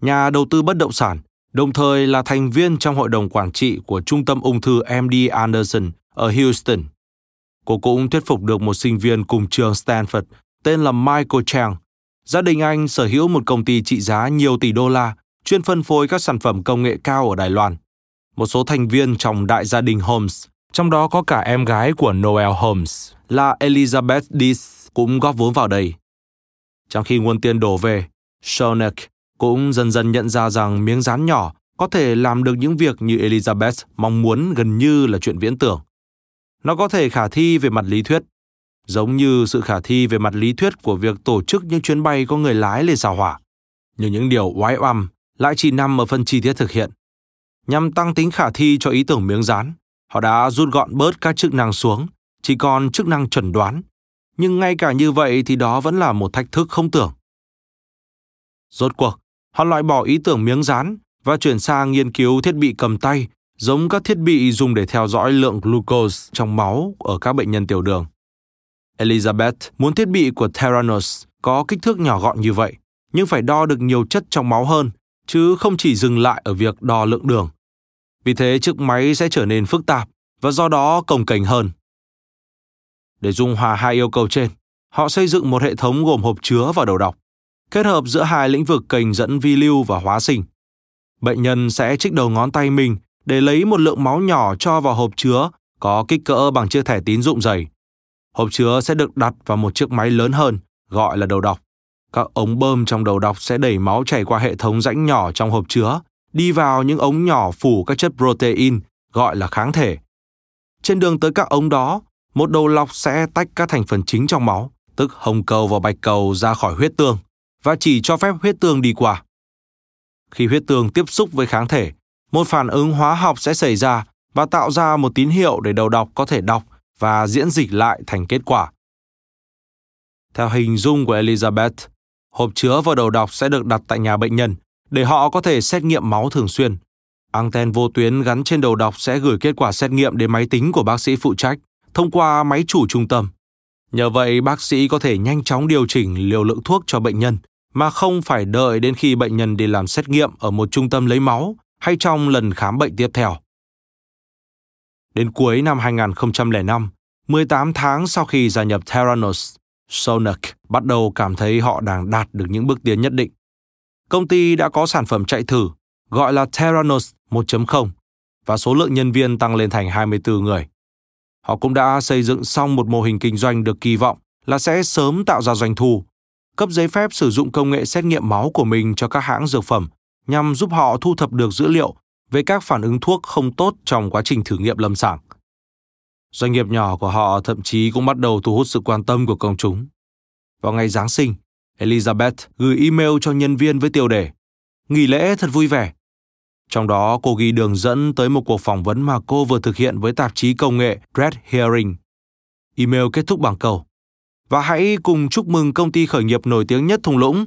nhà đầu tư bất động sản đồng thời là thành viên trong hội đồng quản trị của Trung tâm ung thư MD Anderson ở Houston. Cô cũng thuyết phục được một sinh viên cùng trường Stanford tên là Michael Chang. Gia đình anh sở hữu một công ty trị giá nhiều tỷ đô la, chuyên phân phối các sản phẩm công nghệ cao ở Đài Loan. Một số thành viên trong đại gia đình Holmes, trong đó có cả em gái của Noel Holmes là Elizabeth Dis cũng góp vốn vào đây. Trong khi nguồn tiền đổ về, Shonek cũng dần dần nhận ra rằng miếng rán nhỏ có thể làm được những việc như Elizabeth mong muốn gần như là chuyện viễn tưởng. Nó có thể khả thi về mặt lý thuyết, giống như sự khả thi về mặt lý thuyết của việc tổ chức những chuyến bay có người lái lên sao hỏa. Nhưng những điều oái oăm lại chỉ nằm ở phần chi tiết thực hiện. Nhằm tăng tính khả thi cho ý tưởng miếng dán, họ đã rút gọn bớt các chức năng xuống, chỉ còn chức năng chuẩn đoán. Nhưng ngay cả như vậy thì đó vẫn là một thách thức không tưởng. Rốt cuộc, họ loại bỏ ý tưởng miếng dán và chuyển sang nghiên cứu thiết bị cầm tay, giống các thiết bị dùng để theo dõi lượng glucose trong máu ở các bệnh nhân tiểu đường. Elizabeth muốn thiết bị của Theranos có kích thước nhỏ gọn như vậy, nhưng phải đo được nhiều chất trong máu hơn, chứ không chỉ dừng lại ở việc đo lượng đường. Vì thế chiếc máy sẽ trở nên phức tạp và do đó cồng kềnh hơn. Để dung hòa hai yêu cầu trên, họ xây dựng một hệ thống gồm hộp chứa và đầu đọc, kết hợp giữa hai lĩnh vực kênh dẫn vi lưu và hóa sinh. Bệnh nhân sẽ trích đầu ngón tay mình để lấy một lượng máu nhỏ cho vào hộp chứa có kích cỡ bằng chiếc thẻ tín dụng dày. Hộp chứa sẽ được đặt vào một chiếc máy lớn hơn, gọi là đầu đọc. Các ống bơm trong đầu đọc sẽ đẩy máu chảy qua hệ thống rãnh nhỏ trong hộp chứa, đi vào những ống nhỏ phủ các chất protein, gọi là kháng thể. Trên đường tới các ống đó, một đầu lọc sẽ tách các thành phần chính trong máu, tức hồng cầu và bạch cầu ra khỏi huyết tương và chỉ cho phép huyết tương đi qua. Khi huyết tương tiếp xúc với kháng thể, một phản ứng hóa học sẽ xảy ra và tạo ra một tín hiệu để đầu đọc có thể đọc và diễn dịch lại thành kết quả. Theo hình dung của Elizabeth, hộp chứa và đầu đọc sẽ được đặt tại nhà bệnh nhân để họ có thể xét nghiệm máu thường xuyên. Anten vô tuyến gắn trên đầu đọc sẽ gửi kết quả xét nghiệm đến máy tính của bác sĩ phụ trách thông qua máy chủ trung tâm. Nhờ vậy, bác sĩ có thể nhanh chóng điều chỉnh liều lượng thuốc cho bệnh nhân mà không phải đợi đến khi bệnh nhân đi làm xét nghiệm ở một trung tâm lấy máu hay trong lần khám bệnh tiếp theo. Đến cuối năm 2005, 18 tháng sau khi gia nhập Theranos, Sonak bắt đầu cảm thấy họ đang đạt được những bước tiến nhất định. Công ty đã có sản phẩm chạy thử, gọi là Theranos 1.0, và số lượng nhân viên tăng lên thành 24 người. Họ cũng đã xây dựng xong một mô hình kinh doanh được kỳ vọng là sẽ sớm tạo ra doanh thu, cấp giấy phép sử dụng công nghệ xét nghiệm máu của mình cho các hãng dược phẩm nhằm giúp họ thu thập được dữ liệu về các phản ứng thuốc không tốt trong quá trình thử nghiệm lâm sàng. Doanh nghiệp nhỏ của họ thậm chí cũng bắt đầu thu hút sự quan tâm của công chúng. Vào ngày Giáng sinh, Elizabeth gửi email cho nhân viên với tiêu đề Nghỉ lễ thật vui vẻ. Trong đó cô ghi đường dẫn tới một cuộc phỏng vấn mà cô vừa thực hiện với tạp chí công nghệ Red Herring. Email kết thúc bằng câu Và hãy cùng chúc mừng công ty khởi nghiệp nổi tiếng nhất thung lũng.